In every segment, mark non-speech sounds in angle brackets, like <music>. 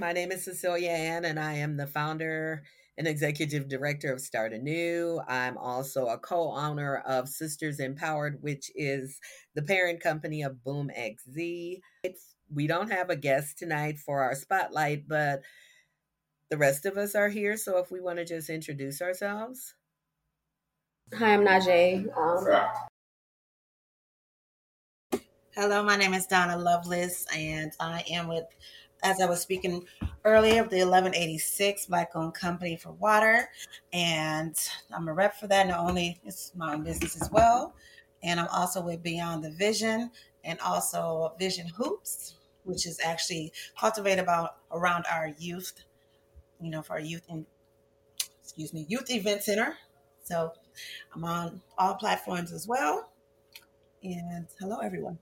My name is Cecilia Ann, and I am the founder and executive director of Start Anew. I'm also a co owner of Sisters Empowered, which is the parent company of Boom XZ. We don't have a guest tonight for our spotlight, but the rest of us are here. So if we want to just introduce ourselves. Hi, I'm Najee. Um, Hello, my name is Donna Lovelace, and I am with, as I was speaking earlier, the 1186 Black owned company for water. And I'm a rep for that. Not only it's my own business as well. And I'm also with Beyond the Vision and also Vision Hoops, which is actually cultivated about around our youth, you know, for our youth and excuse me, youth event center. So I'm on all platforms as well. And hello, everyone.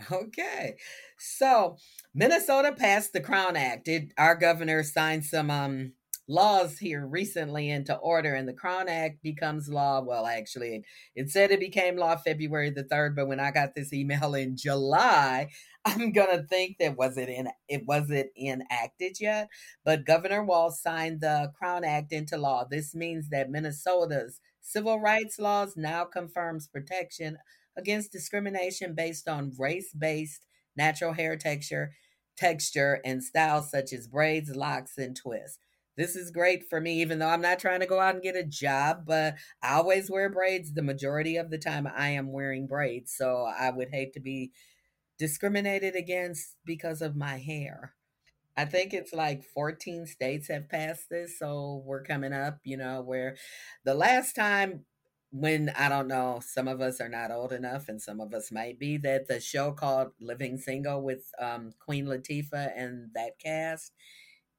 <laughs> Okay. So Minnesota passed the Crown Act. It, our governor signed some um, laws here recently into order, and the Crown Act becomes law. Well, actually, it said it became law February the 3rd, but when I got this email in July, I'm gonna think that was it in it wasn't enacted yet. But Governor Walz signed the Crown Act into law. This means that Minnesota's civil rights laws now confirms protection against discrimination based on race based natural hair texture, texture and styles such as braids, locks, and twists. This is great for me, even though I'm not trying to go out and get a job, but I always wear braids. The majority of the time, I am wearing braids. So I would hate to be discriminated against because of my hair. I think it's like 14 states have passed this. So we're coming up, you know, where the last time when I don't know, some of us are not old enough, and some of us might be. That the show called Living Single with um, Queen Latifah and that cast,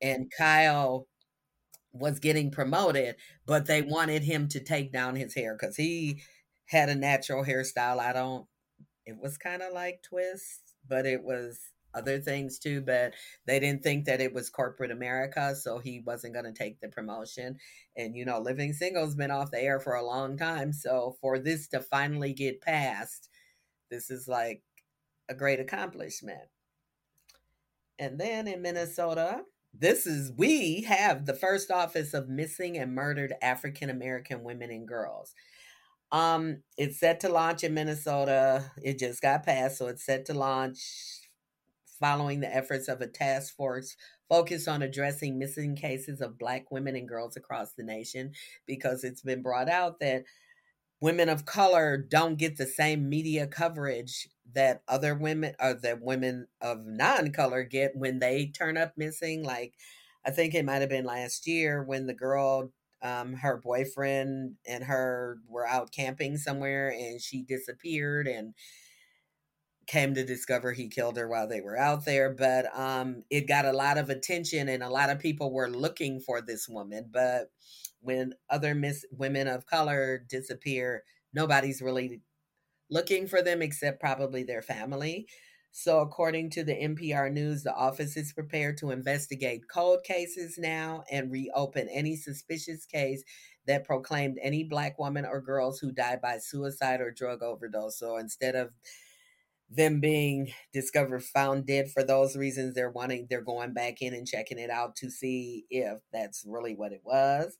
and Kyle was getting promoted, but they wanted him to take down his hair because he had a natural hairstyle. I don't. It was kind of like twists, but it was other things too, but they didn't think that it was corporate America, so he wasn't going to take the promotion. And you know, Living Single's been off the air for a long time, so for this to finally get passed, this is like a great accomplishment. And then in Minnesota, this is we have the first office of missing and murdered African American women and girls. Um, it's set to launch in Minnesota. It just got passed, so it's set to launch following the efforts of a task force focused on addressing missing cases of Black women and girls across the nation because it's been brought out that women of color don't get the same media coverage that other women or that women of non-color get when they turn up missing. Like i think it might have been last year when the girl um, her boyfriend and her were out camping somewhere and she disappeared and came to discover he killed her while they were out there but um it got a lot of attention and a lot of people were looking for this woman but when other miss women of color disappear nobody's really looking for them except probably their family. So according to the NPR news the office is prepared to investigate cold cases now and reopen any suspicious case that proclaimed any black woman or girls who died by suicide or drug overdose. So instead of them being discovered found dead for those reasons they're wanting they're going back in and checking it out to see if that's really what it was.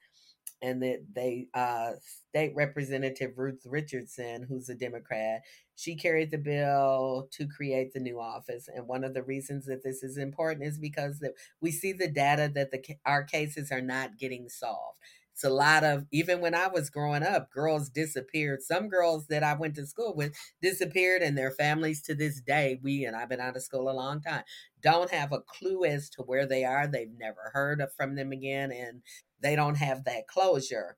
And that they uh state representative ruth richardson who's a democrat she carried the bill to create the new office. And one of the reasons that this is important is because that we see the data that the our cases are not getting solved it's a lot of even when I was growing up, girls disappeared. Some girls that I went to school with disappeared, and their families to this day, we and I've been out of school a long time, don't have a clue as to where they are. They've never heard from them again, and they don't have that closure.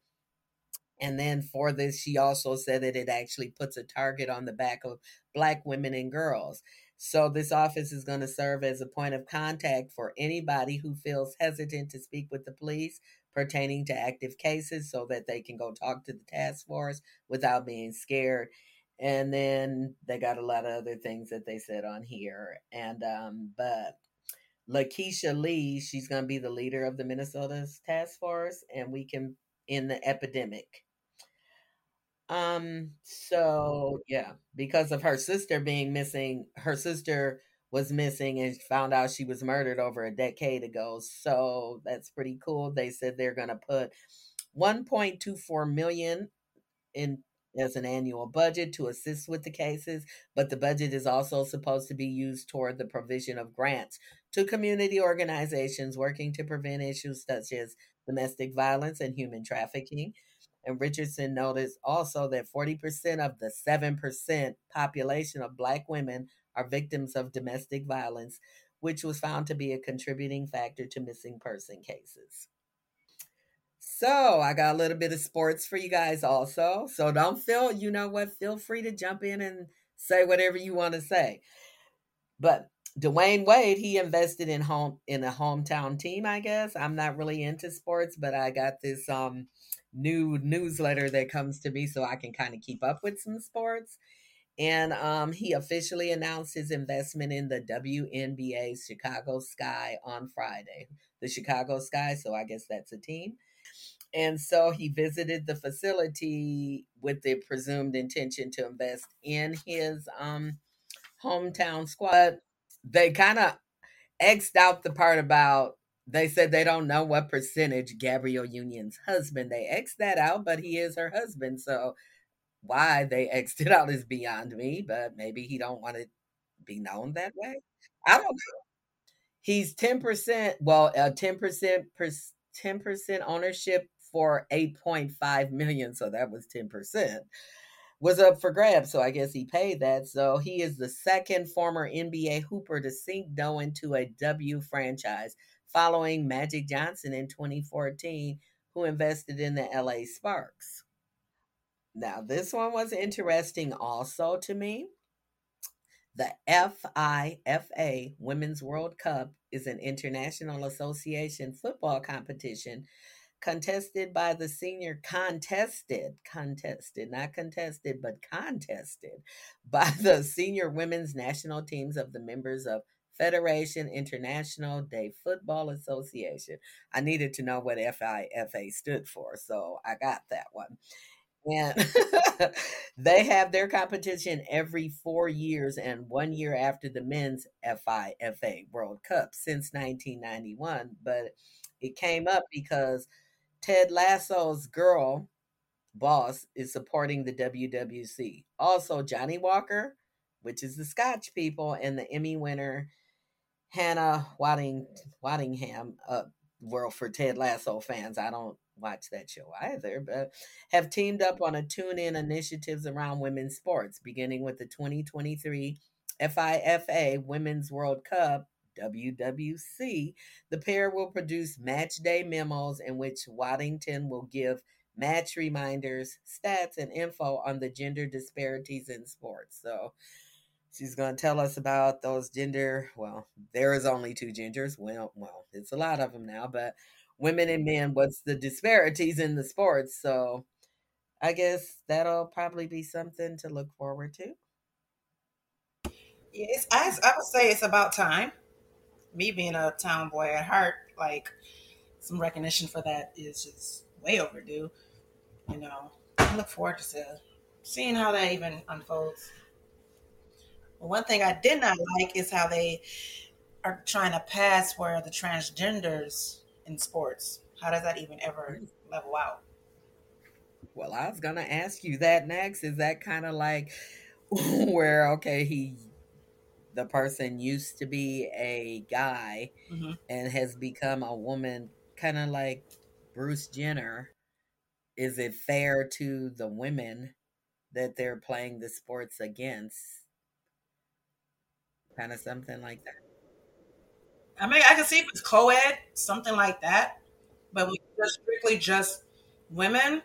And then for this, she also said that it actually puts a target on the back of Black women and girls. So, this office is going to serve as a point of contact for anybody who feels hesitant to speak with the police pertaining to active cases so that they can go talk to the task force without being scared. And then they got a lot of other things that they said on here. And, um, but Lakeisha Lee, she's going to be the leader of the Minnesota's task force, and we can in the epidemic. Um, so yeah, because of her sister being missing, her sister was missing and found out she was murdered over a decade ago. So that's pretty cool. They said they're going to put 1.24 million in as an annual budget to assist with the cases, but the budget is also supposed to be used toward the provision of grants to community organizations working to prevent issues such as domestic violence and human trafficking. And Richardson noticed also that 40% of the 7% population of Black women are victims of domestic violence, which was found to be a contributing factor to missing person cases. So I got a little bit of sports for you guys also. So don't feel, you know what, feel free to jump in and say whatever you want to say. But Dwyane Wade, he invested in home in a hometown team, I guess. I'm not really into sports, but I got this um new newsletter that comes to me so I can kind of keep up with some sports. And um, he officially announced his investment in the WNBA Chicago Sky on Friday. The Chicago Sky, so I guess that's a team. And so he visited the facility with the presumed intention to invest in his um, hometown squad. They kind of xed out the part about they said they don't know what percentage Gabrielle Union's husband. They xed that out, but he is her husband. So why they <laughs> xed it out is beyond me. But maybe he don't want to be known that way. I don't know. He's ten percent. Well, uh, ten percent, ten percent ownership for eight point five million. So that was ten percent was up for grabs. So I guess he paid that. So he is the second former NBA hooper to sink dough into a W franchise following Magic Johnson in 2014, who invested in the LA Sparks. Now, this one was interesting also to me. The FIFA Women's World Cup is an international association football competition contested by the senior contested contested not contested but contested <laughs> by the senior women's national teams of the members of Federation International de Football Association. I needed to know what FIFA stood for, so I got that one. And <laughs> <laughs> they have their competition every four years and one year after the men's FIFA World Cup since 1991. But it came up because Ted Lasso's girl boss is supporting the WWC. Also, Johnnie Walker, which is the Scotch people, and the Emmy winner Hannah Wadding Waddingham, uh, world for Ted Lasso fans. I don't watch that show either, but have teamed up on a tune in initiatives around women's sports, beginning with the 2023 FIFA Women's World Cup. WWC, the pair will produce match day memos in which Waddington will give match reminders, stats, and info on the gender disparities in sports. So She's going to tell us about those gender. Well, there is only two genders. Well, well, it's a lot of them now, but women and men. What's the disparities in the sports? So, I guess that'll probably be something to look forward to. Yes, I, I would say it's about time. Me being a town boy at heart, like some recognition for that is just way overdue. You know, I look forward to seeing how that even unfolds. One thing I did not like is how they are trying to pass where the transgenders in sports. How does that even ever level out? Well, I was gonna ask you that next. Is that kind of like <laughs> where okay, he the person used to be a guy mm-hmm. and has become a woman, kind of like Bruce Jenner. Is it fair to the women that they're playing the sports against kind of something like that. I mean, I can see if it's co-ed, something like that, but we just strictly just women,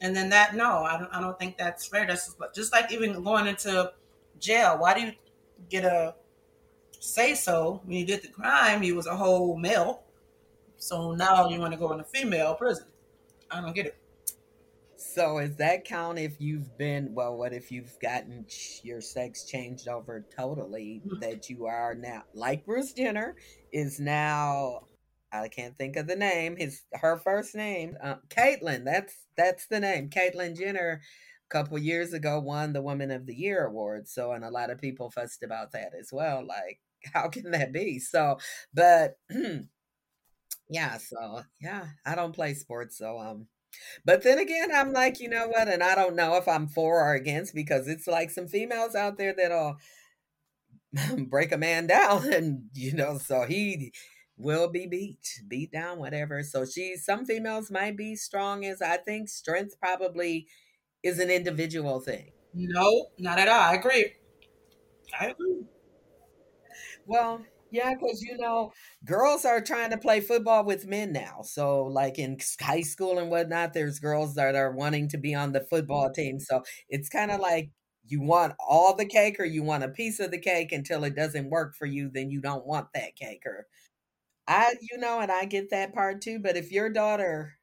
and then that no, I don't. I don't think that's fair. That's just like even going into jail. Why do you get a say so when you did the crime? You was a whole male, so now you want to go in a female prison. I don't get it. So is that count if you've been well? What if you've gotten your sex changed over totally? <laughs> That you are now like Bruce Jenner is now. I can't think of the name. His her first name, uh, Caitlyn. That's that's the name. Caitlyn Jenner A couple years ago won the Woman of the Year award. So, and a lot of people fussed about that as well. Like, <laughs> how can that be? So, but <clears throat> yeah, so yeah, I don't play sports, so um but then again, I'm like, you know what? And I don't know if I'm for or against because it's like some females out there that'll <laughs> break a man down <laughs> and you know, so he will be beat, beat down, whatever. So she some females might be strong as I think strength probably is an individual thing. No, not at all. I agree. I agree. Well, yeah, because you know, girls are trying to play football with men now. So, like in high school and whatnot, there's girls that are wanting to be on the football mm-hmm. team. So it's kind of like you want all the cake or you want a piece of the cake until it doesn't work for you, then you don't want that cake. Or I, you know, and I get that part too. But if your daughter,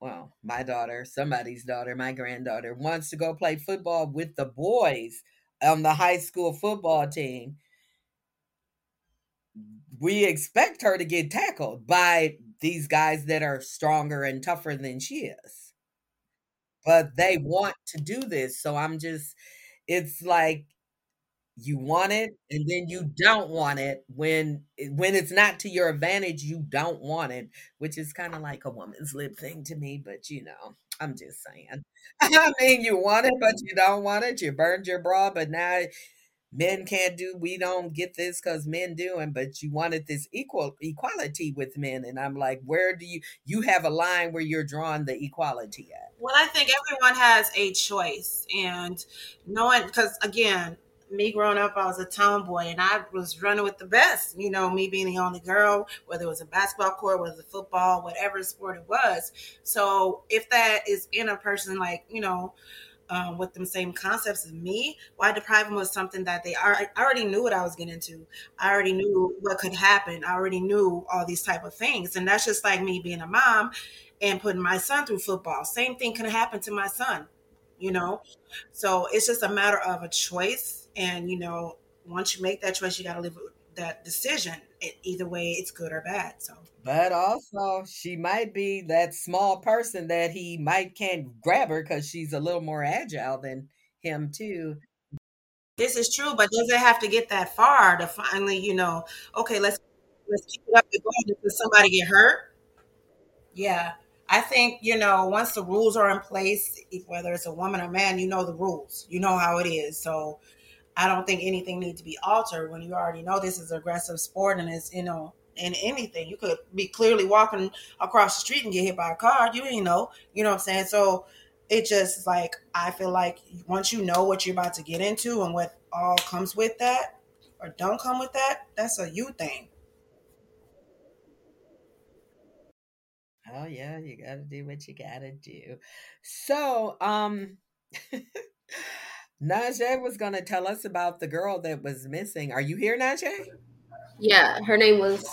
well, my daughter, somebody's daughter, my granddaughter wants to go play football with the boys on the high school football team we expect her to get tackled by these guys that are stronger and tougher than she is. But they want to do this. So I'm just, it's like you want it and then you don't want it when when it's not to your advantage you don't want it which is kind of like a woman's lip thing to me but you know i'm just saying <laughs> i mean you want it but you don't want it you burned your bra but now men can't do we don't get this because men do and but you wanted this equal equality with men and i'm like where do you you have a line where you're drawing the equality at well i think everyone has a choice and no one because again me growing up, I was a tomboy and I was running with the best. You know, me being the only girl, whether it was a basketball court, whether it was a football, whatever sport it was. So if that is in a person like, you know, um, with the same concepts as me, why deprive them of something that they are? I already knew what I was getting into. I already knew what could happen. I already knew all these type of things, and that's just like me being a mom and putting my son through football. Same thing can happen to my son, you know. So it's just a matter of a choice, and you know, once you make that choice, you got to live with that decision. It, either way, it's good or bad. So but also, she might be that small person that he might can't grab her because she's a little more agile than him too. This is true, but does it have to get that far to finally, you know, okay, let's let's keep it up and going until somebody get hurt? Yeah. I think, you know, once the rules are in place, whether it's a woman or man, you know the rules. You know how it is. So I don't think anything needs to be altered when you already know this is aggressive sport and it's, you know, in anything. You could be clearly walking across the street and get hit by a car. You ain't know. You know what I'm saying? So it just like I feel like once you know what you're about to get into and what all comes with that or don't come with that, that's a you thing. Oh yeah, you gotta do what you gotta do. So, um <laughs> Najee was gonna tell us about the girl that was missing. Are you here, Najee? Yeah, her name was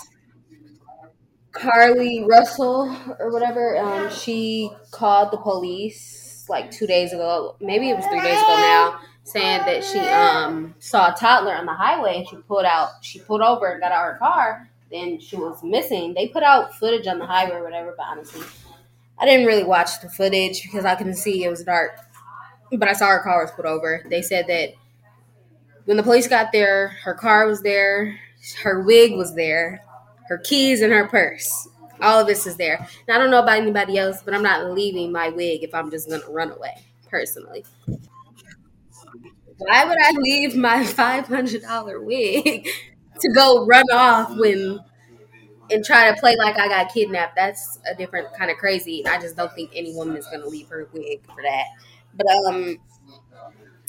Carlee Russell or whatever. Um, she called the police like two days ago, maybe it was three days ago now, saying that she um saw a toddler on the highway and she pulled out, she pulled over and got out her car. Then she was missing. They put out footage on the highway or whatever, but honestly, I didn't really watch the footage because I couldn't see. It was dark, but I saw her car was put over. They said that when the police got there, her car was there, her wig was there, her keys and her purse. All of this is there. Now, I don't know about anybody else, but I'm not leaving my wig if I'm just to run away, personally. Why would I leave my $500 wig to go run off when and try to play like I got kidnapped? That's a different kind of crazy. I just don't think any woman is to leave her wig for that. But um,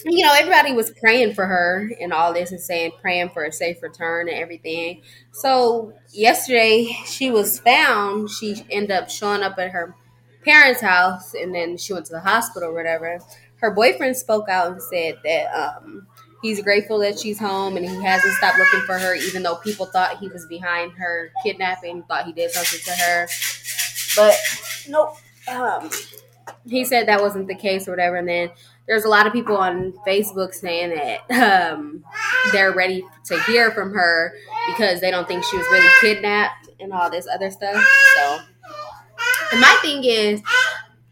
you know, everybody was praying for her and all this and saying praying for a safe return and everything. So yesterday she was found. She ended up showing up at her parents' house and then she went to the hospital or whatever. Her boyfriend spoke out and said that um, he's grateful that she's home and he hasn't stopped looking for her, even though people thought he was behind her kidnapping, thought he did something to her. But nope. Um, he said that wasn't the case or whatever. And then there's a lot of people on Facebook saying that um, they're ready to hear from her because they don't think she was really kidnapped and all this other stuff. So, and my thing is,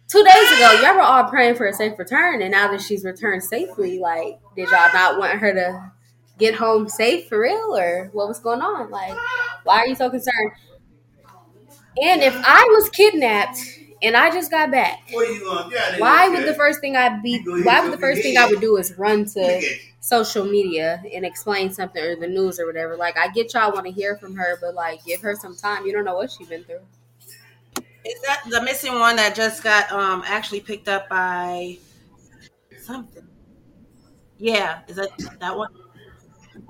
two days ago, y'all were all praying for a safe return, and now that she's returned safely, like, did y'all not want her to get home safe for real, or what was going on? Like, why are you so concerned? And if I was kidnapped and I just got back, why would the first thing I be? Why would the first thing I would do is run to social media and explain something or the news or whatever? Like, I get y'all want to hear from her, but like, give her some time. You don't know what she's been through. Is that the missing one that just got um actually picked up by something? Yeah, is that that one?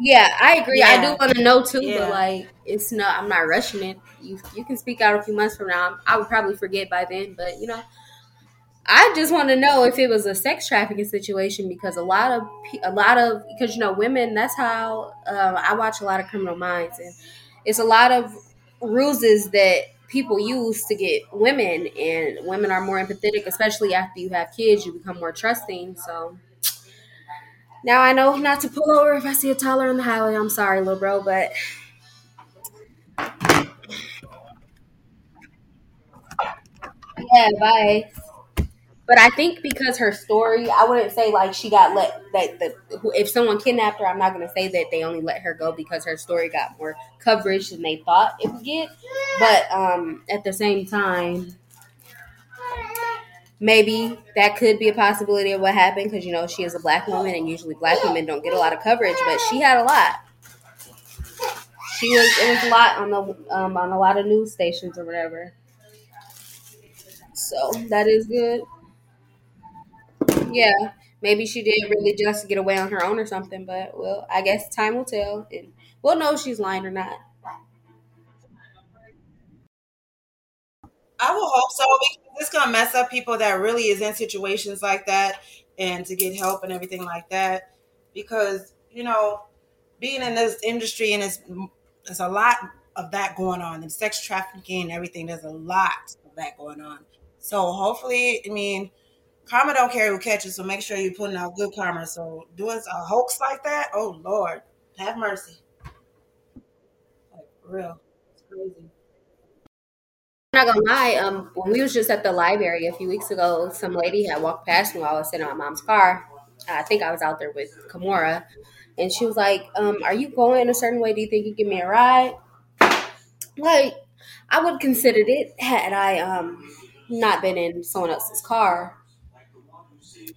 Yeah, I agree. Yeah. I do want to know too, Yeah. but like, it's not. I'm not rushing it. You you can speak out a few months from now. I would probably forget by then, but you know, I just want to know if it was a sex trafficking situation because a lot of a lot of because you know women. That's how um, I watch a lot of Criminal Minds, and it's a lot of ruses that people use to get women, and women are more empathetic, especially after you have kids. You become more trusting. So now I know not to pull over if I see a toddler on the highway. I'm sorry, little bro, but yeah, bye. But I think because her story, I wouldn't say like she got let that the if someone kidnapped her, I'm not gonna say that they only let her go because her story got more coverage than they thought it would get. But um, at the same time, maybe that could be a possibility of what happened because you know she is a black woman and usually black women don't get a lot of coverage, but she had a lot. She was it was a lot on the um, on a lot of news stations or whatever. So that is good. Yeah, maybe she did really just get away on her own or something, but well, I guess time will tell, and we'll know if she's lying or not. I will hope so it's gonna mess up people that really is in situations like that and to get help and everything like that. Because you know, being in this industry and it's there's a lot of that going on and sex trafficking and everything. There's a lot of that going on. So hopefully, I mean, karma don't care who catches. So make sure you're putting out good karma. So doing a hoax like that, oh Lord, have mercy. Like real, it's crazy. I'm not gonna lie. Um, when we was just at the library a few weeks ago, some lady had walked past me while I was sitting in my mom's car. I think I was out there with Kimura, and she was like, um, "Are you going a certain way? Do you think you give me a ride?" Like, I would considered it had I um not been in someone else's car,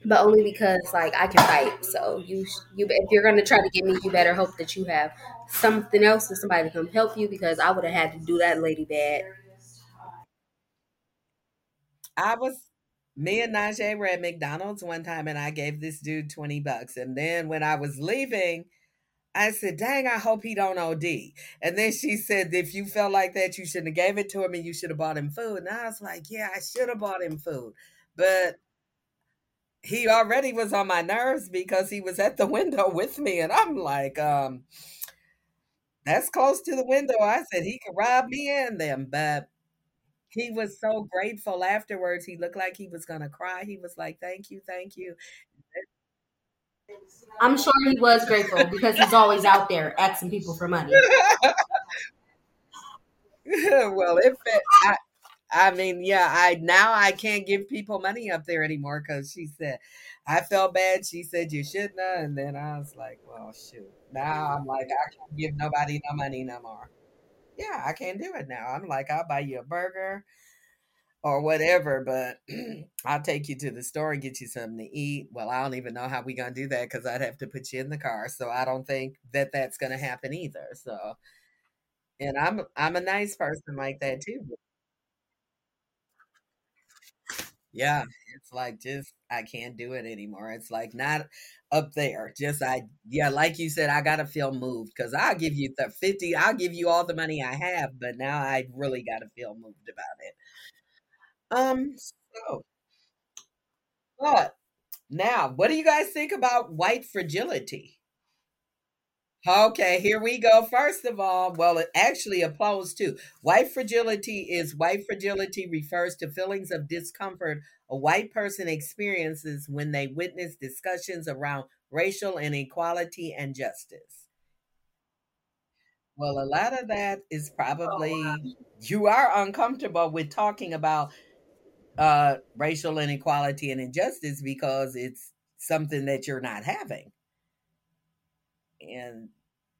but only because like I can fight. So you you if you're gonna try to get me, you better hope that you have something else or somebody to come help you because I would have had to do that lady bad. I was me and Najee were at McDonald's one time and I gave this dude 20 bucks. And then when I was leaving, I said, dang, I hope he don't OD. And then she said, if you felt like that, you shouldn't have gave it to him and you should have bought him food. And I was like, yeah, I should have bought him food. But he already was on my nerves because he was at the window with me. And I'm like, um, that's close to the window. I said he could rob me and them. But he was so grateful afterwards. He looked like he was gonna cry. He was like, "Thank you, thank you." I'm sure he was grateful because he's always out there asking people for money. <laughs> well, if it, I, I mean, yeah, I now I can't give people money up there anymore because she said I felt bad. She said you shouldn't, have, and then I was like, well, shoot. Now I'm like, I can't give nobody no money no more. Yeah, I can't do it now. I'm like, I'll buy you a burger or whatever, but <clears throat> I'll take you to the store and get you something to eat. Well, I don't even know how we're gonna do that because I'd have to put you in the car. So I don't think that that's gonna happen either. So, and I'm I'm a nice person like that too. Yeah, it's like just I can't do it anymore. It's like not up there. Just I yeah, like you said, I gotta feel moved because I'll give you the fifty. I'll give you all the money I have, but now I really gotta feel moved about it. Um, so but now, what do you guys think about white fragility? Okay, here we go. First of all, well, it actually applies to white fragility is white fragility refers to feelings of discomfort a white person experiences when they witness discussions around racial inequality and justice. Well, a lot of that is Oh, probably you are uncomfortable with talking about uh, racial inequality and injustice because it's something that you're not having. And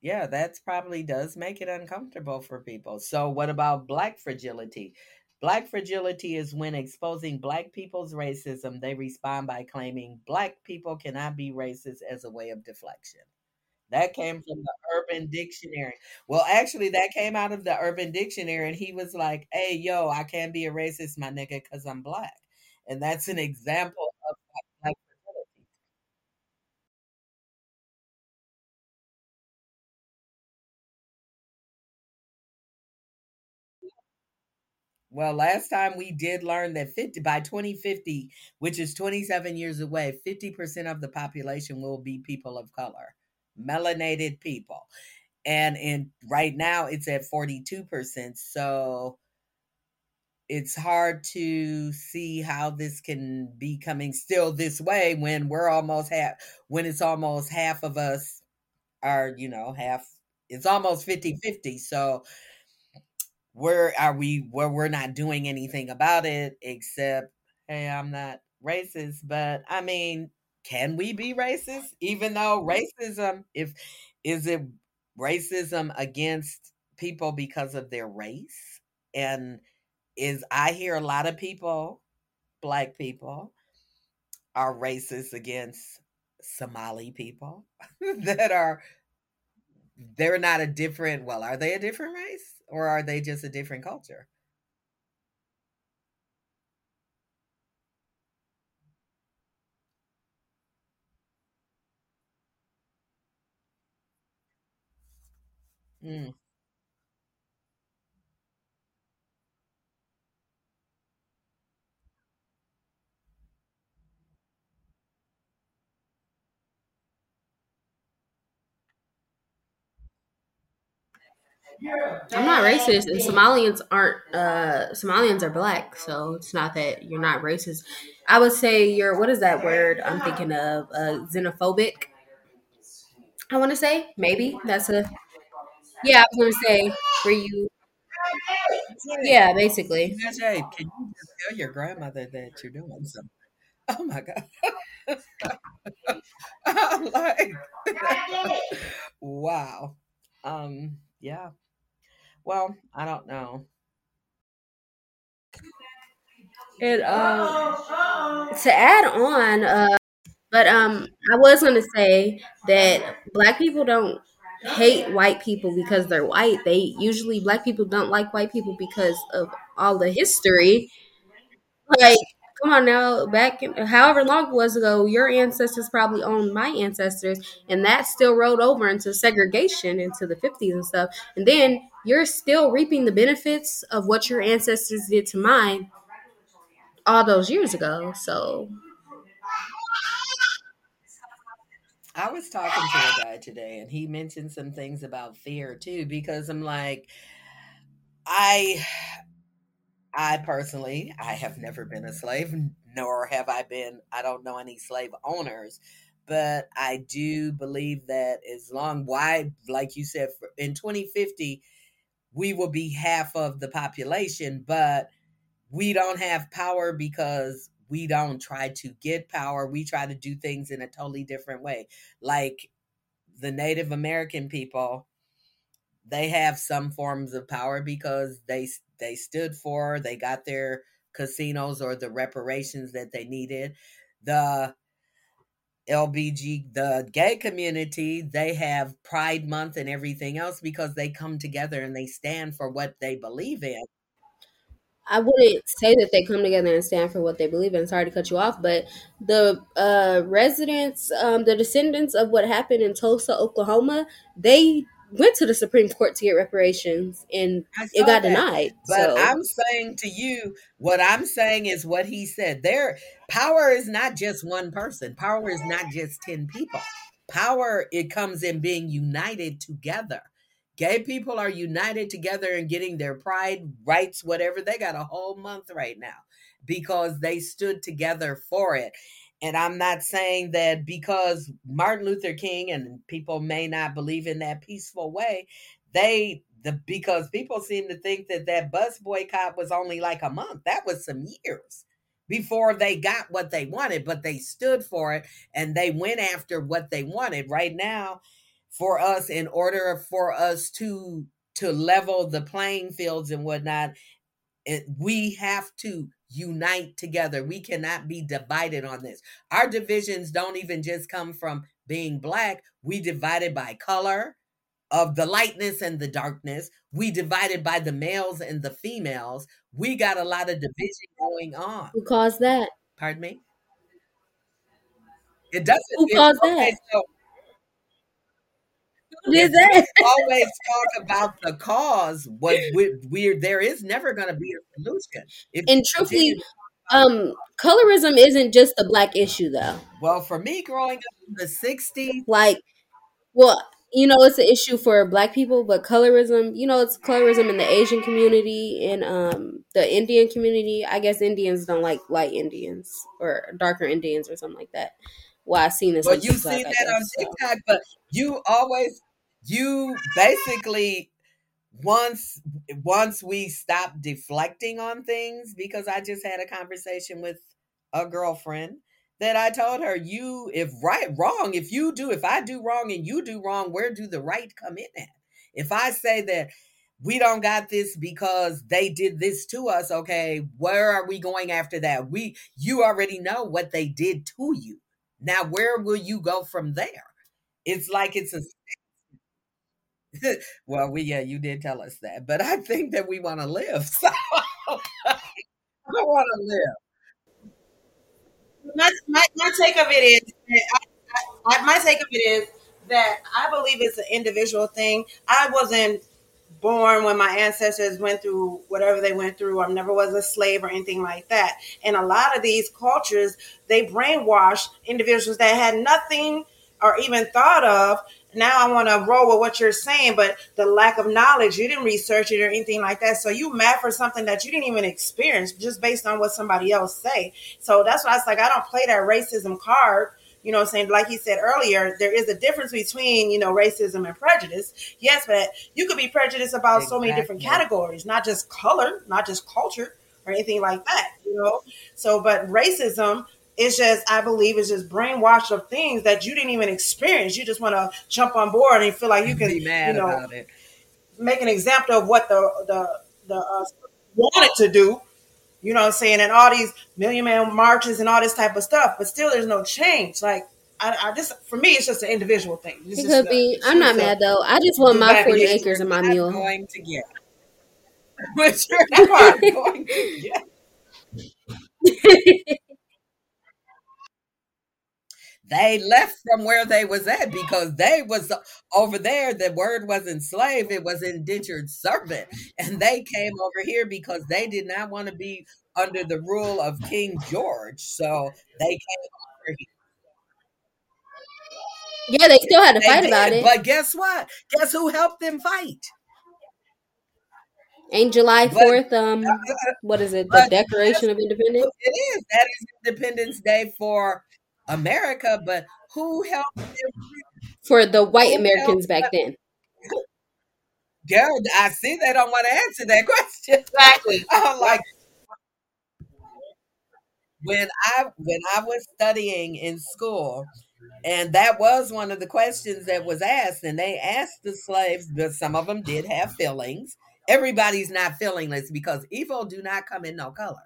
yeah, that's probably does make it uncomfortable for people. So, what about black fragility? Black fragility is when exposing black people's racism, they respond by claiming black people cannot be racist as a way of deflection. That came from the Urban Dictionary. Well, actually, that came out of the Urban Dictionary, and he was like, "Hey, yo, I can't be a racist, my nigga, because I'm black," and that's an example Well, last time we did learn that 50 by 2050, which is 27 years away, 50% of the population will be people of color, melanated people. And in right now it's at 42%. So it's hard to see how this can be coming still this way when we're almost half when it's almost half of us are, you know, half it's almost 50-50. So where are we where we're not doing anything about it except hey i'm not racist but i mean can we be racist? Even though mm-hmm. racism if is it racism against people because of their race? And is i hear a lot of people black people are racist against somali people <laughs> that are they're not a different well are they a different race or are they just a different culture mm. I'm not racist, and Somalians aren't. Uh, Somalians are black, so it's not that you're not racist. I would say you're. What is that word I'm thinking of? Uh, xenophobic. I want to say maybe that's a. Yeah, I was to say were you. Yeah, basically. Can you just tell your grandmother that you're doing something oh my god <laughs> I'm like <laughs> wow um yeah well i don't know And um, to add on, uh, but um, I was going to say that black people don't hate white people because they're white. They usually black people don't like white people because of all the history. Like, come on now, back in, however long it was ago, your ancestors probably owned my ancestors, and that still rolled over into segregation into the fifties and stuff. And then you're still reaping the benefits of what your ancestors did to mine all those years ago. So i was talking to a guy today and he mentioned some things about fear too because i'm like i I personally, I have never been a slave, nor have I been, I don't know any slave owners, but I do believe that as long, why, like you said, in 2050, we will be half of the population, but we don't have power because we don't try to get power. We try to do things in a totally different way. Like the Native American people, they have some forms of power because they they stood for, they got their casinos or the reparations that they needed. The LBG, the gay community, they have Pride Month and everything else because they come together and they stand for what they believe in. I wouldn't say that they come together and stand for what they believe in. Sorry to cut you off, but the uh, residents, um, the descendants of what happened in Tulsa, Oklahoma, they went to the Supreme Court to get reparations, and it got that. denied. But so. I'm saying to you, what I'm saying is what he said. There, power is not just one person. Power is not just ten people. Power it comes in being united together. Gay people are united together and getting their pride rights, whatever. They got a whole month right now because they stood together for it. And I'm not saying that because Martin Luther King and people may not believe in that peaceful way, they the because people seem to think that that bus boycott was only like a month. That was some years. before they got what they wanted, but they stood for it and they went after what they wanted. Right now, for us, in order for us to to level the playing fields and whatnot, it, we have to unite together. We cannot be divided on this. Our divisions don't even just come from being black. We divided by color of the lightness and the darkness. We divided by the males and the females. We got a lot of division going on. Who caused that? Pardon me? It doesn't. Who caused that? So that? always talk about the cause. What we, we're there is never going to be a solution. If and truthfully, um, colorism isn't just a black issue, though. Well, for me, growing up in the '60s, like, well, you know, it's an issue for black people, but colorism, you know, it's colorism in the Asian community and um the Indian community. I guess Indians don't like light Indians or darker Indians or something like that. Well, I've seen this. Well, you've seen that on TikTok, so. but you always you basically once once we stop deflecting on things because I just had a conversation with a girlfriend that I told her you if right wrong if you do if I do wrong and you do wrong where do the right come in at? If I say that we don't got this because they did this to us okay where are we going after that? We you already know what they did to you. Now where will you go from there? It's like it's a <laughs> well, we yeah, you did tell us that, but I think that we want to live. <laughs> So I want to live. My, my, my take of it is, I, I, my take of it is that I believe it's an individual thing. I wasn't born when my ancestors went through whatever they went through. I never was a slave or anything like that. And a lot of these cultures, they brainwash individuals that had nothing or even thought of now I want to roll with what you're saying, but the lack of knowledge, you didn't research it or anything like that. So you mad for something that you didn't even experience just based on what somebody else say. So that's why I was like, I don't play that racism card. You know, I'm saying like he said earlier, there is a difference between you know racism and prejudice. Yes, but you could be prejudiced about exactly. so many different categories, not just color, not just culture or anything like that. You know, so but racism it's just I believe it's just brainwashed of things that you didn't even experience. You just want to jump on board and feel like you can, you know, make an example of what the the the uh, wanted to do. You know what I'm saying? And all these million man marches and all this type of stuff, but still there's no change. Like I, I just for me, it's just an individual thing. It's it could be. I'm not mad though. I just want my 40 acres and my mule. Going to get, <laughs> <laughs> but you're not going to get. <laughs> they left from where they was at because they was over there the word wasn't slave it was indentured servant and they came over here because they did not want to be under the rule of king george so they came over here yeah they still had to they fight did, about it but guess what guess who helped them fight Ain't July uh, Fourth? Um, uh, uh, what is it? The Declaration of Independence. It is. That is Independence Day for America, but who helped them for the white Americans back then? Girl, I see they don't want to answer that <laughs> question. Exactly. <laughs> I'm like when I when I was studying in school, and that was one of the questions that was asked, and they asked the slaves, but some of them did have feelings. Everybody's not feelingless because evil do not come in no color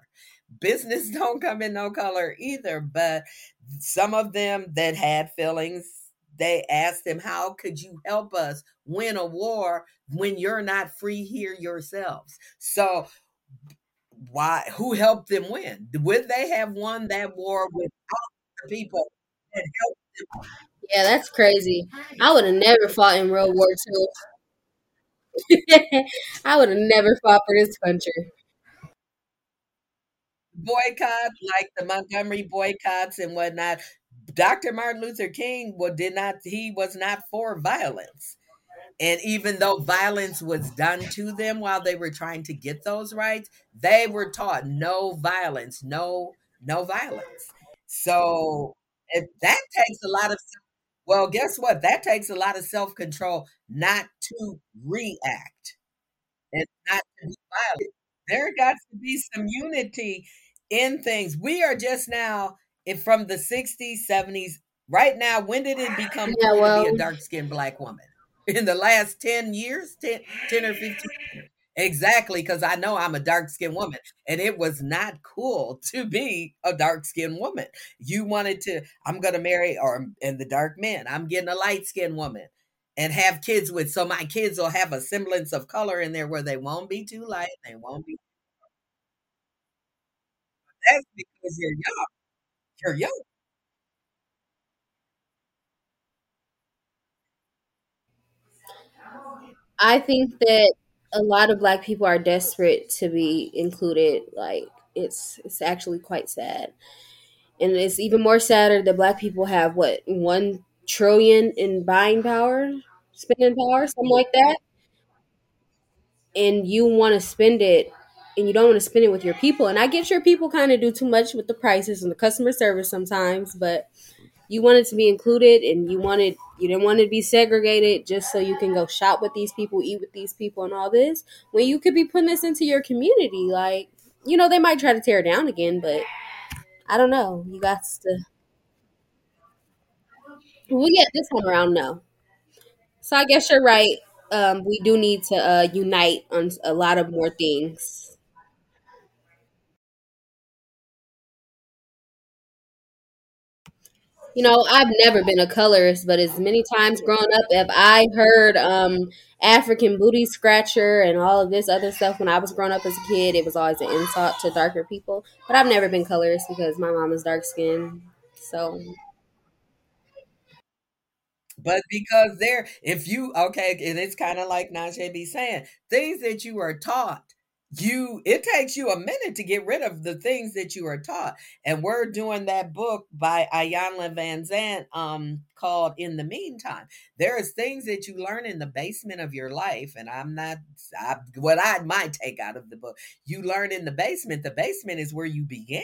business <laughs> don't come in no color either but some of them that had feelings they asked him how could you help us win a war when you're not free here yourselves? So why who helped them win? Would they have won that war without the people that helped them? Yeah that's crazy. I would have never fought in world war ii <laughs> i would have never fought for this country boycott, like the Montgomery boycotts and whatnot. Dr. Martin Luther King well, did not he was not for violence. And even though violence was done to them while they were trying to get those rights, they were taught no violence, no no violence. So if that takes a lot of well, guess what? That takes a lot of self-control not to react and not to be violent. There got to be some unity in things. We are just now if from the 60s, 70s. Right now, when did it become Yeah, cool to be a dark skinned black woman? In the last 10 years, 10, 10 or 15 years. Exactly, because I know I'm a dark skinned woman, and it was not cool <laughs> to be a dark skinned woman. You wanted to, I'm going to marry, or and the dark men, I'm getting a light skinned woman and have kids with, so my kids will have a semblance of color in there where they won't be too light, they won't be. That's because you're young. You're young. I think that a lot of black people are desperate to be included. Like it's it's actually quite sad. And it's even more sadder that black people have what, one trillion in buying power, spending power, something like that. And you want to spend it and you don't want to spend it with your people. And I get your people kind of do too much with the prices and the customer service sometimes, but you wanted to be included and you wanted you didn't want to be segregated just so you can go shop with these people, eat with these people and all this. When you could be putting this into your community, like you know, they might try to tear it down again, but I don't know. You got to well yeah, this time around no. So I guess you're right. Um, we do need to uh, unite on a lot of more things. You know, I've never been a colorist, but as many times growing up, if I heard um, African booty scratcher and all of this other stuff when I was growing up as a kid, it was always an insult to darker people. But I've never been colorist because my mom is dark skinned. So, But because there, if you okay, it's kind of like Najee be saying, things that you are taught, you it takes you a minute to get rid of the things that you are taught. And we're doing that book by Iyanla Vanzant, um, called In the Meantime. There is things that you learn in the basement of your life, and I'm not I, what I might take out of the book. You learn in the basement. The basement is where you began.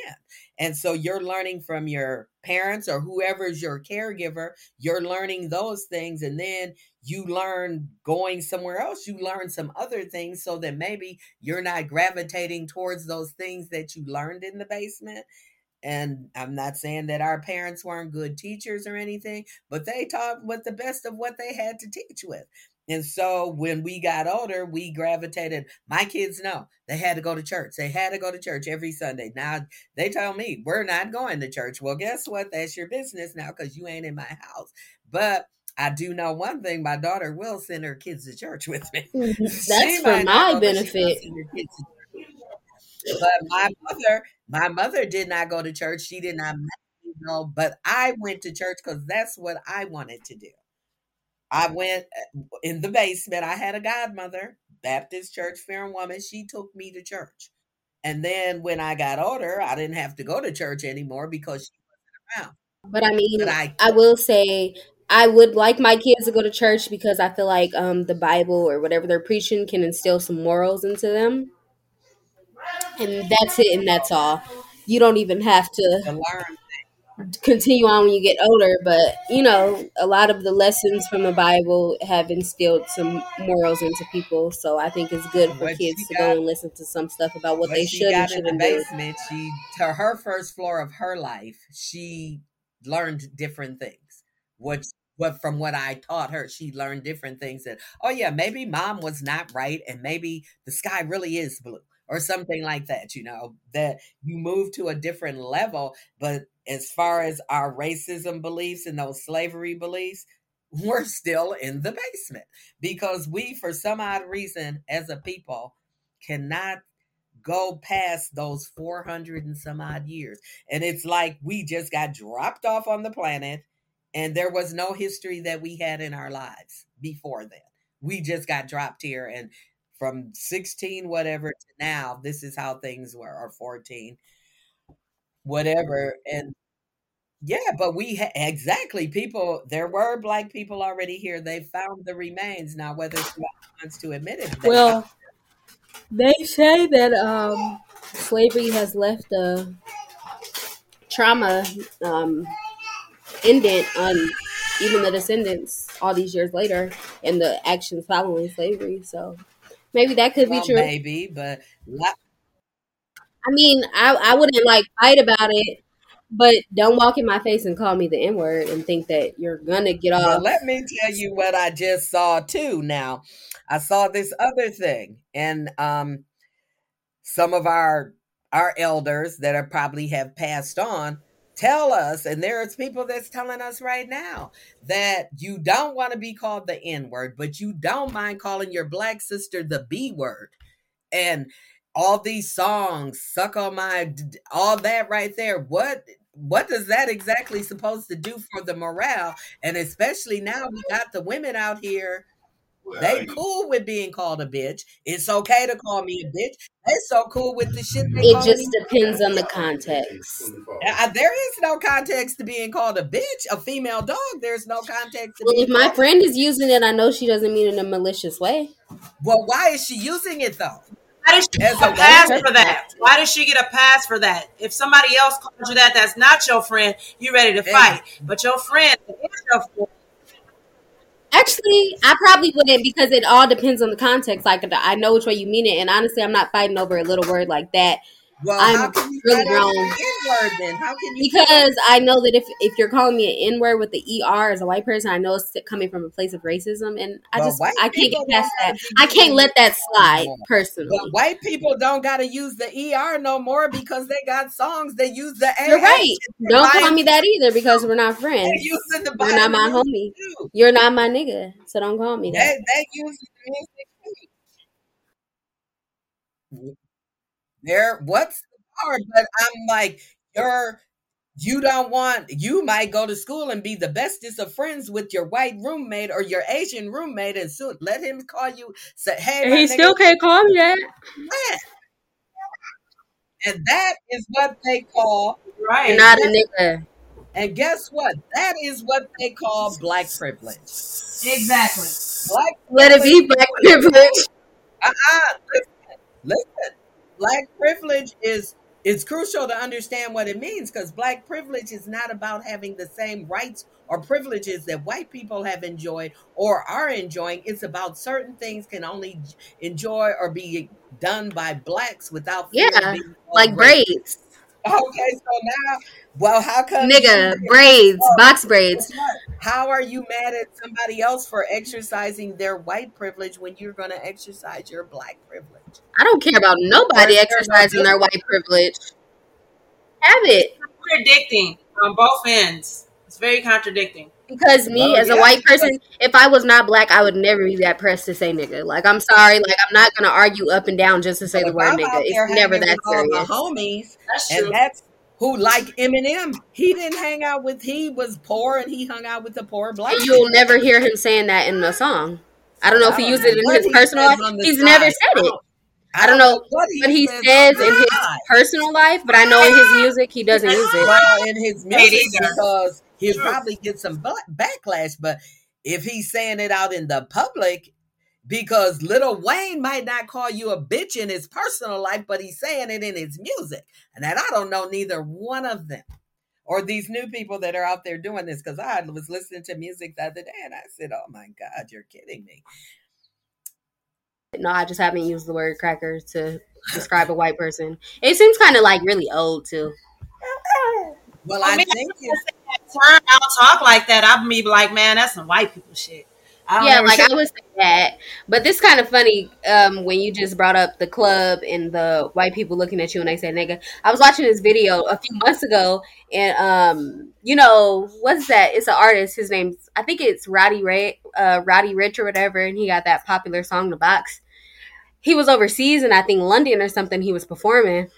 And so you're learning from your parents or whoever's your caregiver you're learning those things and then you learn going somewhere else you learn some other things so that maybe you're not gravitating towards those things that you learned in the basement and I'm not saying that our parents weren't good teachers or anything, but they taught with the best of what they had to teach with. And so when we got older, we gravitated. My kids know they had to go to church. They had to go to church every Sunday. Now they tell me we're not going to church. Well, guess what? That's your business now because you ain't in my house. But I do know one thing: my daughter will send her kids to church <laughs> with me. Mm-hmm. That's she for my go, but she will benefit. her kids. To but my mother, my mother did not go to church. She did not me go, but I went to church because that's what I wanted to do. I went uh, in the basement. I had a godmother, Baptist church, fair woman. She took me to church. And then when I got older, I didn't have to go to church anymore because she wasn't around. But I But mean, I I will say I would like my kids to go to church because I feel like um, the Bible or whatever they're preaching can instill some morals into them. And that's it, and that's all. You don't even have to continue on when you get older, but you know, a lot of the lessons from the Bible have instilled some morals into people. So I think it's good for What kids to go and listen to some stuff about what what they should and got in the shouldn't do. basement, she to her first floor of her life, she learned different things. What what from what I taught her, she learned different things that, oh yeah, maybe mom was not right and maybe the sky really is blue or something like that, you know, that you move to a different level. But as far as our racism beliefs and those slavery beliefs, <laughs> we're still in the basement because we, for some odd reason, as a people, cannot go past those 400 and some odd years. And it's like we just got dropped off on the planet and there was no history that we had in our lives before then. We just got dropped here and from 16 whatever to now this is how things were or 14 whatever and yeah but we ha- exactly people there were black people already here they found the remains now whether somebody wants to admit it Well, they say that um, slavery has left a trauma um, indent on even the descendants all these years later and the actions following slavery. So maybe that could be true. maybe but I mean, I, I wouldn't like fight about it, but don't walk in my face and call me the N word and think that you're gonna get off. Well, let me tell you what I just saw too. Now, I saw this other thing, and um, some of our our elders that are probably have passed on tell us, and there's people that's telling us right now that you don't want to be called the N word, but you don't mind calling your black sister the B word. And all these songs, suck on my, all that right there. What what does that exactly supposed to do for the morale? And especially now we got the women out here they cool with being called a bitch. It's okay to call me a bitch. They so cool with the shit. it just depends on the context. There is no context to being called a bitch. A female dog. There's no context. well, if my friend is using it, I know she doesn't mean it in a malicious way. Well, why is she using it though? Why does she get a pass for that? Why does she get a pass for that? If somebody else calls you that, that's not your friend. You're ready to fight? But your friend is your friend Actually, I probably wouldn't because it all depends on the context. Like I know which way you mean it, and honestly, I'm not fighting over a little word like that. Well, I'm really grown. then? How can you because I know that if if you're calling me an N word with the ER as a white person, I know it's coming from a place of racism, and I well, just I can't get past that. I can't let that slide personally. But white people don't got to use the ER no more because they got songs that use the. You're right. Don't call me that either because we're not friends. You're not my homie. You're not my nigga, so don't call me that. They, they use the music there what's the power but i'm like you're you don't want you might go to school and be the bestest of friends with your white roommate or your asian roommate and soon let him call you say hey he still can't call me that and that is what they call right You're not a nigga and guess what? That is what they call black privilege. Exactly. Black Let it be black <laughs> privilege. Uh-uh. Listen, listen black privilege is it's crucial to understand what it means because black privilege is not about having the same rights or privileges that white people have enjoyed or are enjoying. It's about certain things can only enjoy or be done by blacks without yeah, like braids. Okay, so now, well, how come nigga braids, box braids? How are you mad at somebody else for exercising their white privilege when you're going to exercise your black privilege? I don't care about nobody exercising their white privilege. Have it. Contradicting on both ends. It's very contradicting. Because me, oh, as a white person, if I was not black, I would never be that pressed to say nigga. Like, I'm sorry. Like, I'm not going to argue up and down just to say the word nigga. It's never that serious. homies, that's and that's who like Eminem. He didn't hang out with. He was poor, and he hung out with the poor black. And you'll never hear him saying that in the song. I don't know if he used it in his personal life. He's side. never said it. I don't know what he, what he says in his personal life, but I know in his music he doesn't use it. Well, in his music because he'll probably get some backlash. But if he's saying it out in the public, because Lil Wayne might not call you a bitch in his personal life, but he's saying it in his music, and that I don't know neither one of them or these new people that are out there doing this. Because I was listening to music the other day, and I said, "Oh my God, you're kidding me." No, I just haven't used the word cracker to describe a white person. It seems kind of like really old too. Well, I, I mean, think I don't talk like that. I'd be like, man, that's some white people shit. Yeah, like I was that, but this kind of funny um, when you just brought up the club and the white people looking at you and they say nigga. I was watching this video a few months ago, and um, you know what's that? It's an artist. His name's I think it's Roddy Ray, uh, Roddy Ricch or whatever, and he got that popular song, "The Box." he was overseas and I think London or something he was performing.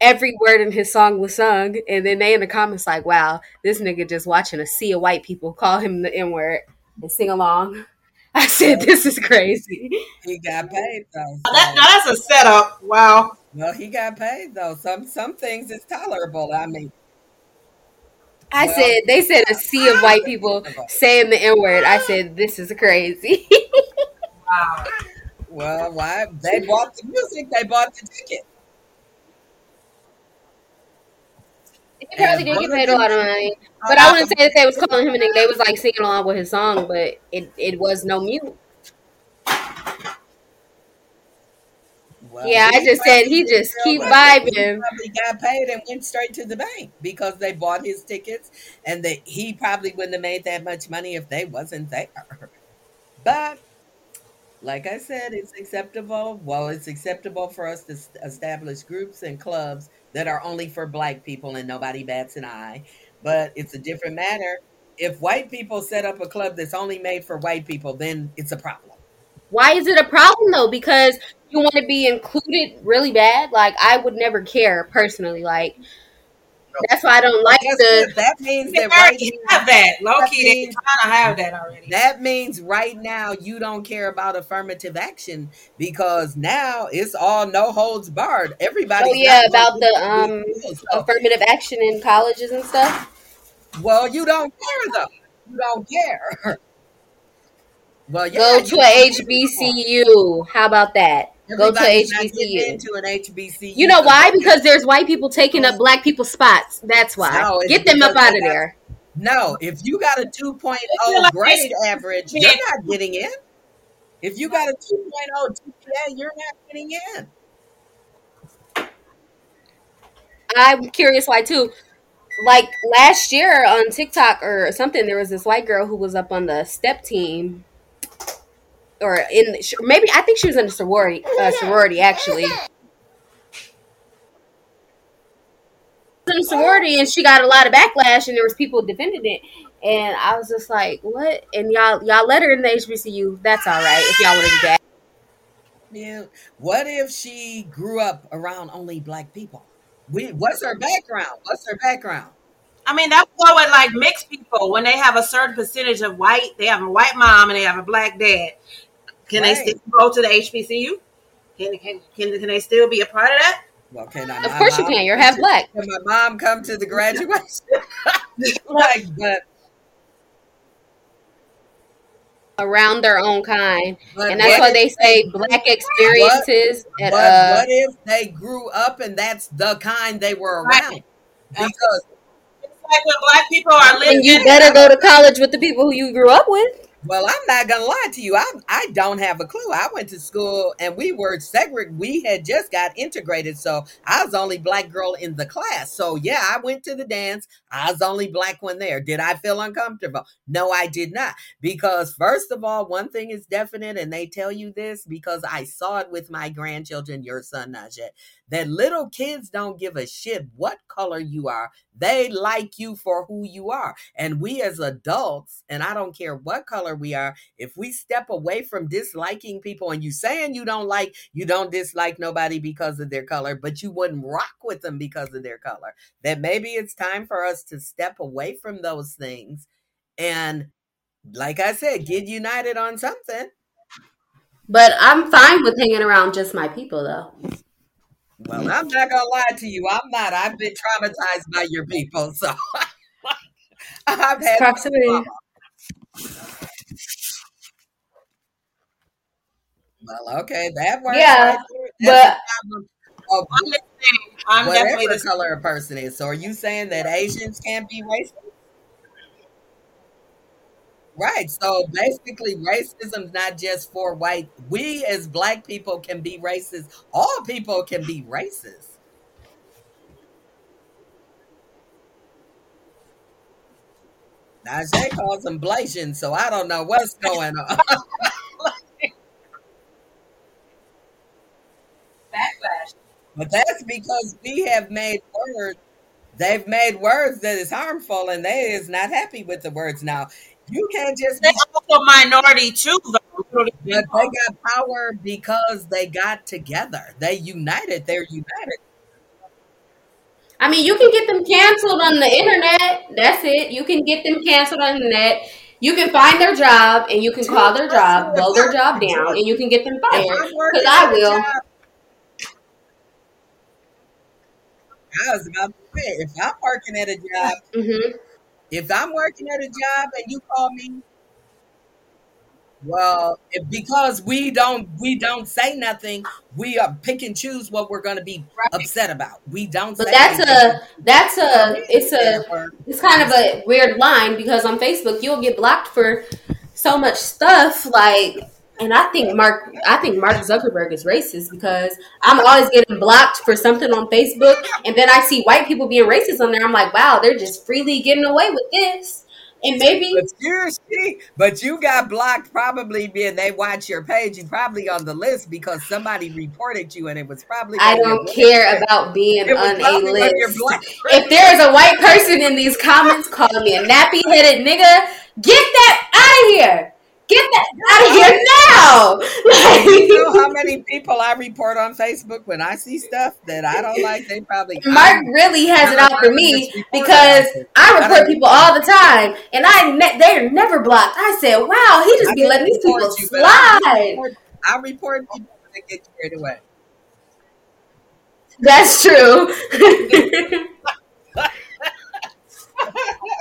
Every word in his song was sung, and then they in the comments like, "Wow, this nigga just watching a sea of white people call him the N word and sing along." <laughs> I said, "This is crazy." He got paid though. So. That, that's a setup. Wow. Well, he got paid though. Some some things is tolerable. I mean, I well, said they said a sea of white <laughs> people saying the N word. I said, "This is crazy." <laughs> wow. Well, why? They bought the music. They bought the ticket. He probably did get paid a lot of money, but I uh, wouldn't say that they was calling him a nigga. They was like singing along with his song, but it, it was no mute. Well, Yeah, I just said he just keep. He vibing. probably got paid and went straight to the bank because they bought his tickets, and that he probably wouldn't have made that much money if they wasn't there. But like I said, it's acceptable. Well, it's acceptable for us to establish groups and clubs that are only for black people and nobody bats an eye. But it's a different matter. If white people set up a club that's only made for white people, then it's a problem. Why is it a problem though? Because you want to be included really bad. Like I would never care personally. Like that's why I don't like the. That means They that right now, have that. Low that key, they means kind of have that already. That means right now you don't care about affirmative action because now it's all no holds barred. Everybody. Oh yeah, about the um do this deal. So, affirmative action in colleges and stuff. well, you don't care though. You don't care. <laughs> Well, yeah, Go to a. HBCU. How about that? Go to HBCU. into an HBCU. You know why? Because there's white people taking up oh. black people's spots. That's why. no. Get them up out of there. no. If you got a 2.0 I feel like grade average, you're not getting in. If you got a 2.0 GPA, you're not getting in. I'm curious why too. Like last year on TikTok or something, there was this white girl who was up on the step team, or in maybe I think she was in the sorority. Uh, sorority actually. in the sorority and she got a lot of backlash and there was people defending it and I was just like, what? And y'all y'all let her in the HBCU. That's all right if y'all want to do that. Yeah. What if she grew up around only black people? We, what's her background? What's her background? I mean, that's what with like mixed people when they have a certain percentage of white, they have a white mom and they have a black dad. Can they still go to the HBCU? Can, can can can they still be a part of that? Well, can I, Of my course you can. You're half black. can my mom come to the graduation? <laughs> like, but Around their own kind. but And that's what why if they they say black what experiences at but uh what if they grew up and that's the kind they were Right. around? Because It's like when black people are then living. you better go to college with the people who you grew up with. Well, I'm not gonna lie to you. I I don't have a clue. I went to school and we were segregated. We had just got integrated, so I was only black girl in the class. So yeah, I went to the dance. I was only black one there. Did I feel uncomfortable? No, I did not. Because first of all, one thing is definite, and they tell you this because I saw it with my grandchildren, your son Najee, that little kids don't give a shit what color you are. They like you for who you are. And we as adults, and I don't care what color we are, if we step away from disliking people and you saying you don't like, you don't dislike nobody because of their color, but you wouldn't rock with them because of their color, that maybe it's time for us to step away from those things and like I said, get united on something. But I'm fine with hanging around just my people though. Well, I'm not gonna lie to you. I'm not. I've been traumatized by your people, so <laughs> I've had Proximity. trauma. Well, okay, that works Yeah, right but the problem of I'm I'm definitely the color a person is. So, are you saying that Asians can't be racist? Right. So basically, racism's not just for white. We as black people can be racist. All people can be racist. Najee calls them Blasian, so I don't know what's going on. <laughs> backlash. but that's because we have made words. They've made words that is harmful, and they is not happy with the words. Now, you can't just They're be also minority too, though. But they got power because they got together. They united. They're united. I mean, you can get them canceled on the internet. That's it. You can get them canceled on the internet. You can find their job and you can call their job, blow their job down, and you can get them fired. Because I will. I was about to say, if I'm working at a job, hmm if I'm working at a job and you call me, well, if, because we don't we don't say nothing, we are pick and choose what we're going to be upset about. We don't But say that's anything. a that's a it's a it's kind of a weird line because on Facebook you'll get blocked for so much stuff. Like and I think Mark, I think Mark Zuckerberg is racist because I'm always getting blocked for something on Facebook, and then I see white people being racist on there. I'm like, wow, they're just freely getting away with this. And maybe, but you but you got blocked probably being they watch your page. You probably on the list because somebody reported you, and it was probably. I don't care about being on a list. If there's a white person in these comments calling me a nappy headed nigga, get that out of here. Get that out of here now! Like, you know how many people I report on Facebook when I see stuff that I don't like? They probably Mark really has it out for me because I report I people all the time, and I ne- they're never blocked. I said, "Wow, he just I be letting these people you, slide." I report, I report people that get carried away. That's true. <laughs> <laughs> <laughs>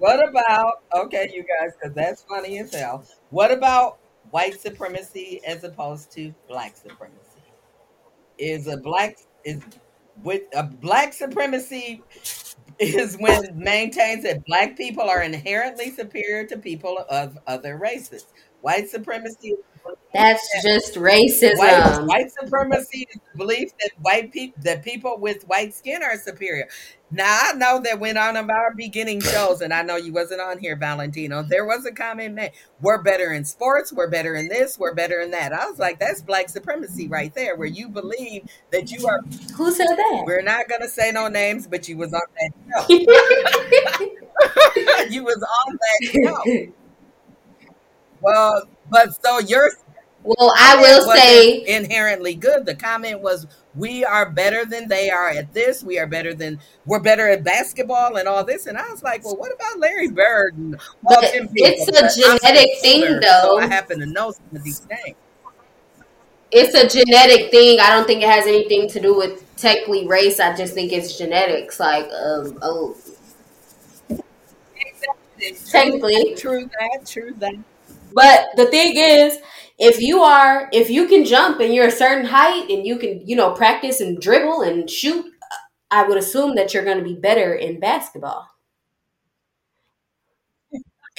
What about okay, you guys, because that's funny as hell. What about white supremacy as opposed to black supremacy? Is a black is with a black supremacy is when maintains that black people are inherently superior to people of other races. White supremacy that's just racism. White, white supremacy is the belief that white people that people with white skin are superior. Now I know that went on our beginning shows, and I know you wasn't on here, Valentino. There was a comment made: "We're better in sports. We're better in this. We're better in that." I was like, "That's black supremacy right there, where you believe that you are." <laughs> Who said that? We're not gonna say no names, but you was on that show. <laughs> <laughs> you was on that show. Well, but so you're well, I will say inherently good. The comment was, "We are better than they are at this. We are better than we're better at basketball and all this." And I was like, "Well, what about Larry Bird?" And but it's a genetic thing, older, though. So I happen to know some of these things. It's a genetic thing. I don't think it has anything to do with technically race. I just think it's genetics. Like, um, oh, technically, true that, true that. But the thing is, if you are, if you can jump and you're a certain height and you can, you know, practice and dribble and shoot, I would assume that you're going to be better in basketball.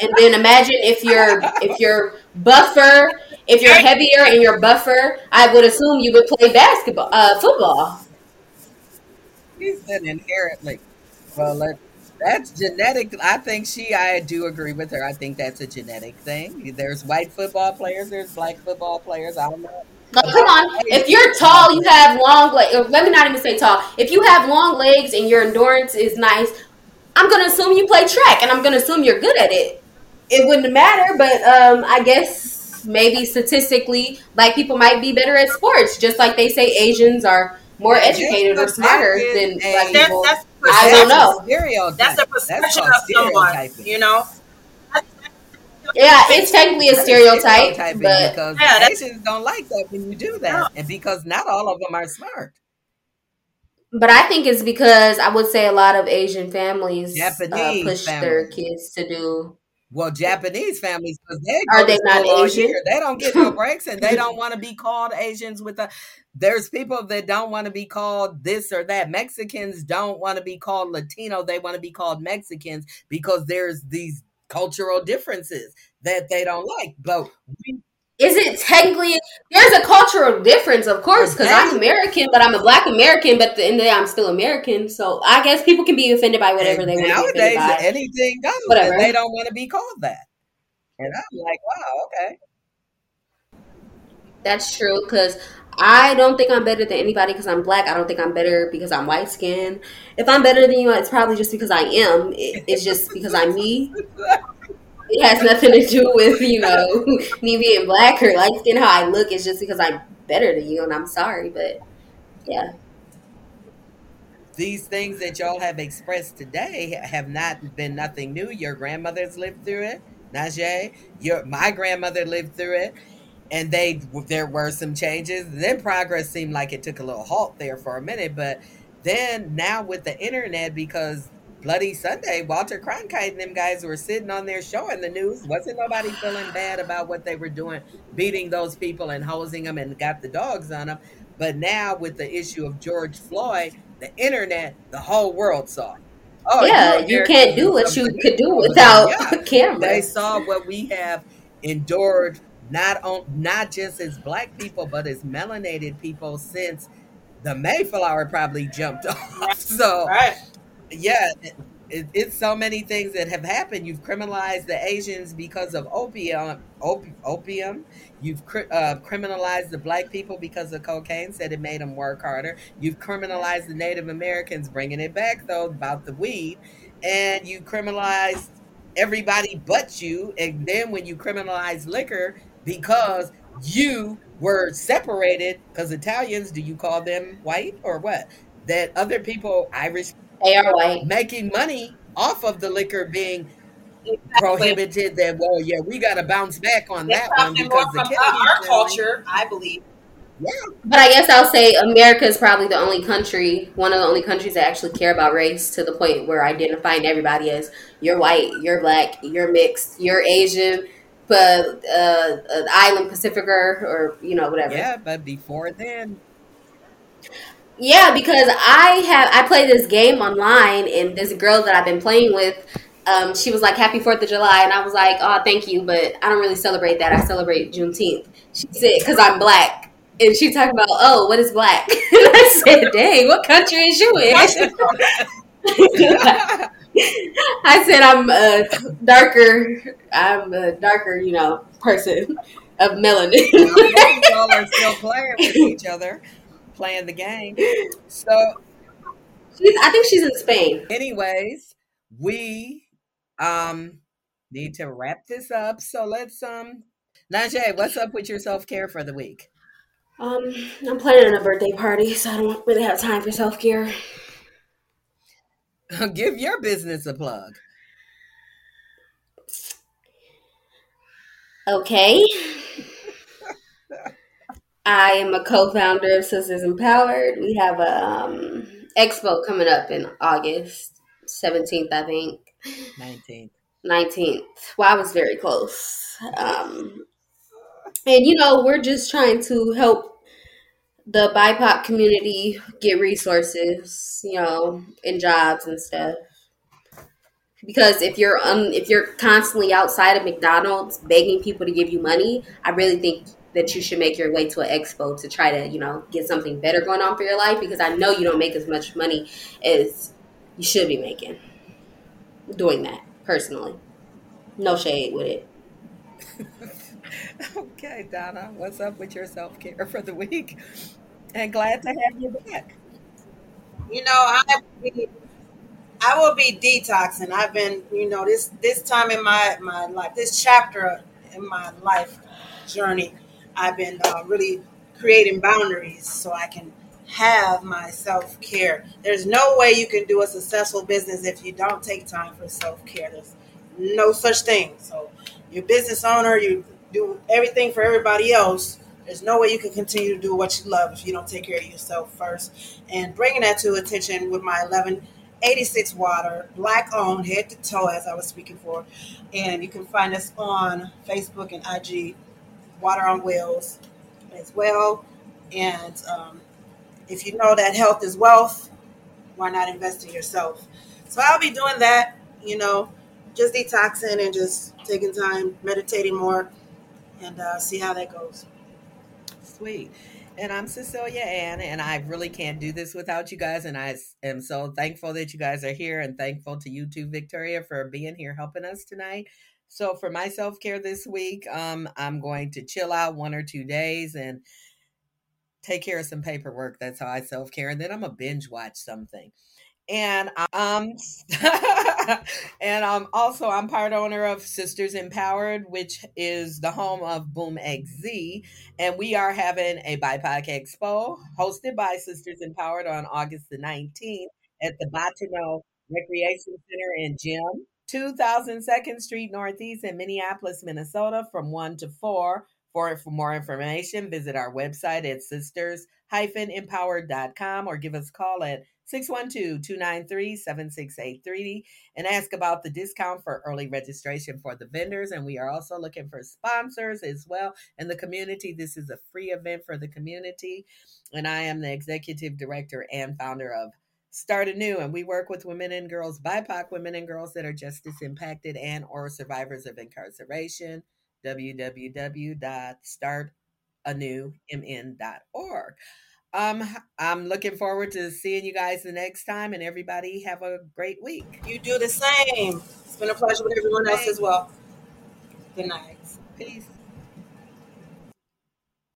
And then imagine if you're if you're buffer, if you're heavier and you're buffer, I would assume you would play basketball, uh, football. He said inherently. Well, let that's genetic. I think she. I do agree with her. I think that's a genetic thing. There's white football players. There's black football players. I don't know. come on. If you're tall, you have long legs. Let me not even say tall. If you have long legs and your endurance is nice, I'm gonna assume you play track, and I'm gonna assume you're good at it. It wouldn't matter, but um, I guess maybe statistically, black people might be better at sports, just like they say Asians are more educated or smarter than black people. That's, I don't know. Stereotype. That's a perception of someone, you know. Yeah, it's technically a stereotype, but because yeah, Asians don't like that when you do that, no. and because not all of them are smart. But I think it's because I would say a lot of Asian families uh, push families. their kids to do. Well, Japanese families because they are they not Asian? They don't get no breaks, and they don't want to be called Asians with a there's people that don't want to be called this or that. Mexicans don't want to be called Latino. They want to be called Mexicans because there's these cultural differences that they don't like. But we, is it technically there's a cultural difference, of course, because I'm American, but I'm a Black American. But at the end of the day, I'm still American. So I guess people can be offended by whatever they want. Nowadays, anything goes. Whatever they don't want to be called that, and I'm like, wow, okay. That's true because I don't think I'm better than anybody because I'm black. I don't think I'm better because I'm white skinned. If I'm better than you, it's probably just because I am. It, it's just because I'm me. <laughs> It has nothing to do with, you know, <laughs> me being black or light skinned, how I look. It's just because I'm better than you, and I'm sorry, but yeah. These things that y'all have expressed today have not been nothing new. Your grandmothers lived through it. Najee, your my grandmother lived through it and they there were some changes. Then progress seemed like it took a little halt there for a minute, but then now with the internet, because Bloody Sunday, Walter Cronkite and them guys were sitting on there showing the news. Wasn't nobody feeling bad about what they were doing, beating those people and hosing them and got the dogs on them. But now with the issue of George Floyd, the internet, the whole world saw. Oh, yeah, you can't do what you could do without yeah. <laughs> camera. They saw what we have endured not on not just as black people but as melanated people since the Mayflower probably jumped <laughs> off. Right. So right. Yeah, it, it's so many things that have happened. You've criminalized the Asians because of opium. Op, opium. You've uh, criminalized the black people because of cocaine. Said it made them work harder. You've criminalized the Native Americans, bringing it back though about the weed, and you criminalized everybody but you. And then when you criminalize liquor because you were separated, because Italians, do you call them white or what? That other people, Irish they are white. Making money off of the liquor being exactly. prohibited. That well, yeah, we got to bounce back on that one because the our culture, I believe. Yeah. But I guess I'll say America is probably the only country, one of the only countries that actually care about race to the point where identifying everybody as you're white, you're black, you're mixed, you're Asian, but uh, uh island Pacificer or you know whatever. Yeah, but before then, yeah, because I have I play this game online, and this girl that I've been playing with, um, she was like, "Happy Fourth of July," and I was like, "Oh, thank you, but I don't really celebrate that. I celebrate Juneteenth." She said, "Because I'm black." And she talked about, oh, what is black? <laughs> and I said, dang, what country is you in? <laughs> I said I'm a darker, I'm a darker, you know, person of melanin. Y'all are still playing with each other <laughs> playing the game. <gasps> So she's, I think she's in Spain. Anyways, we um need to wrap this up. So let's um Najee, what's up with your self care for the week? Um, I'm planning a birthday party, so I don't really have time for self care. <laughs> Give your business a plug. Okay. I am a co-founder of Sisters Empowered. We have a um, expo coming up in August 17th, I think. 19th. 19th. Well, I was very close. Um, and, you know, we're just trying to help the BIPOC community get resources, you know, and jobs and stuff. Because if you're um if you're constantly outside of McDonald's begging people to give you money, I really think that you should make your way to an expo to try to, you know, get something better going on for your life because I know you don't make as much money as you should be making doing that personally. No shade with it. <laughs> okay, Donna, what's up with your self care for the week? And glad to have you back. You know, I will be, I will be detoxing. I've been, you know, this this time in my my life, this chapter in my life journey, I've been uh, really creating boundaries so I can have my self care. There's no way you can do a successful business if you don't take time for self care. There's no such thing. So, you're business owner, you do everything for everybody else. There's no way you can continue to do what you love if you don't take care of yourself first. And bringing that to attention with my 1186 water, black owned, head to toe, as I was speaking for. And you can find us on Facebook and IG water on wheels as well. And um, if you know that health is wealth, why not invest in yourself? So I'll be doing that, you know, just detoxing and just taking time, meditating more, and uh, see how that goes. Sweet. And I'm Cecilia Ann, and I really can't do this without you guys. And I am so thankful that you guys are here and thankful to you too, Victoria, for being here helping us tonight. So for my self care this week, um, I'm going to chill out one or two days and take care of some paperwork. That's how I self care. And then I'm gonna binge watch something. And um, <laughs> and um, also I'm part owner of Sisters Empowered, which is the home of Boom XZ, and we are having a BIPOC Expo hosted by Sisters Empowered on August the 19th at the Bottineau Recreation Center and Gym. 2002nd Street Northeast in Minneapolis, Minnesota from 1 to 4. For, for more information, visit our website at sisters-empowered.com or give us a call at 612-293-7683 and ask about the discount for early registration for the vendors. And we are also looking for sponsors as well in the community. This is a free event for the community. And I am the executive director and founder of start anew and we work with women and girls bipoc women and girls that are justice impacted and or survivors of incarceration www.startanewmn.org. Um, I'm looking forward to seeing you guys the next time, and everybody have a great week. You do the same. It's been a pleasure with everyone else as well. Good night. Peace.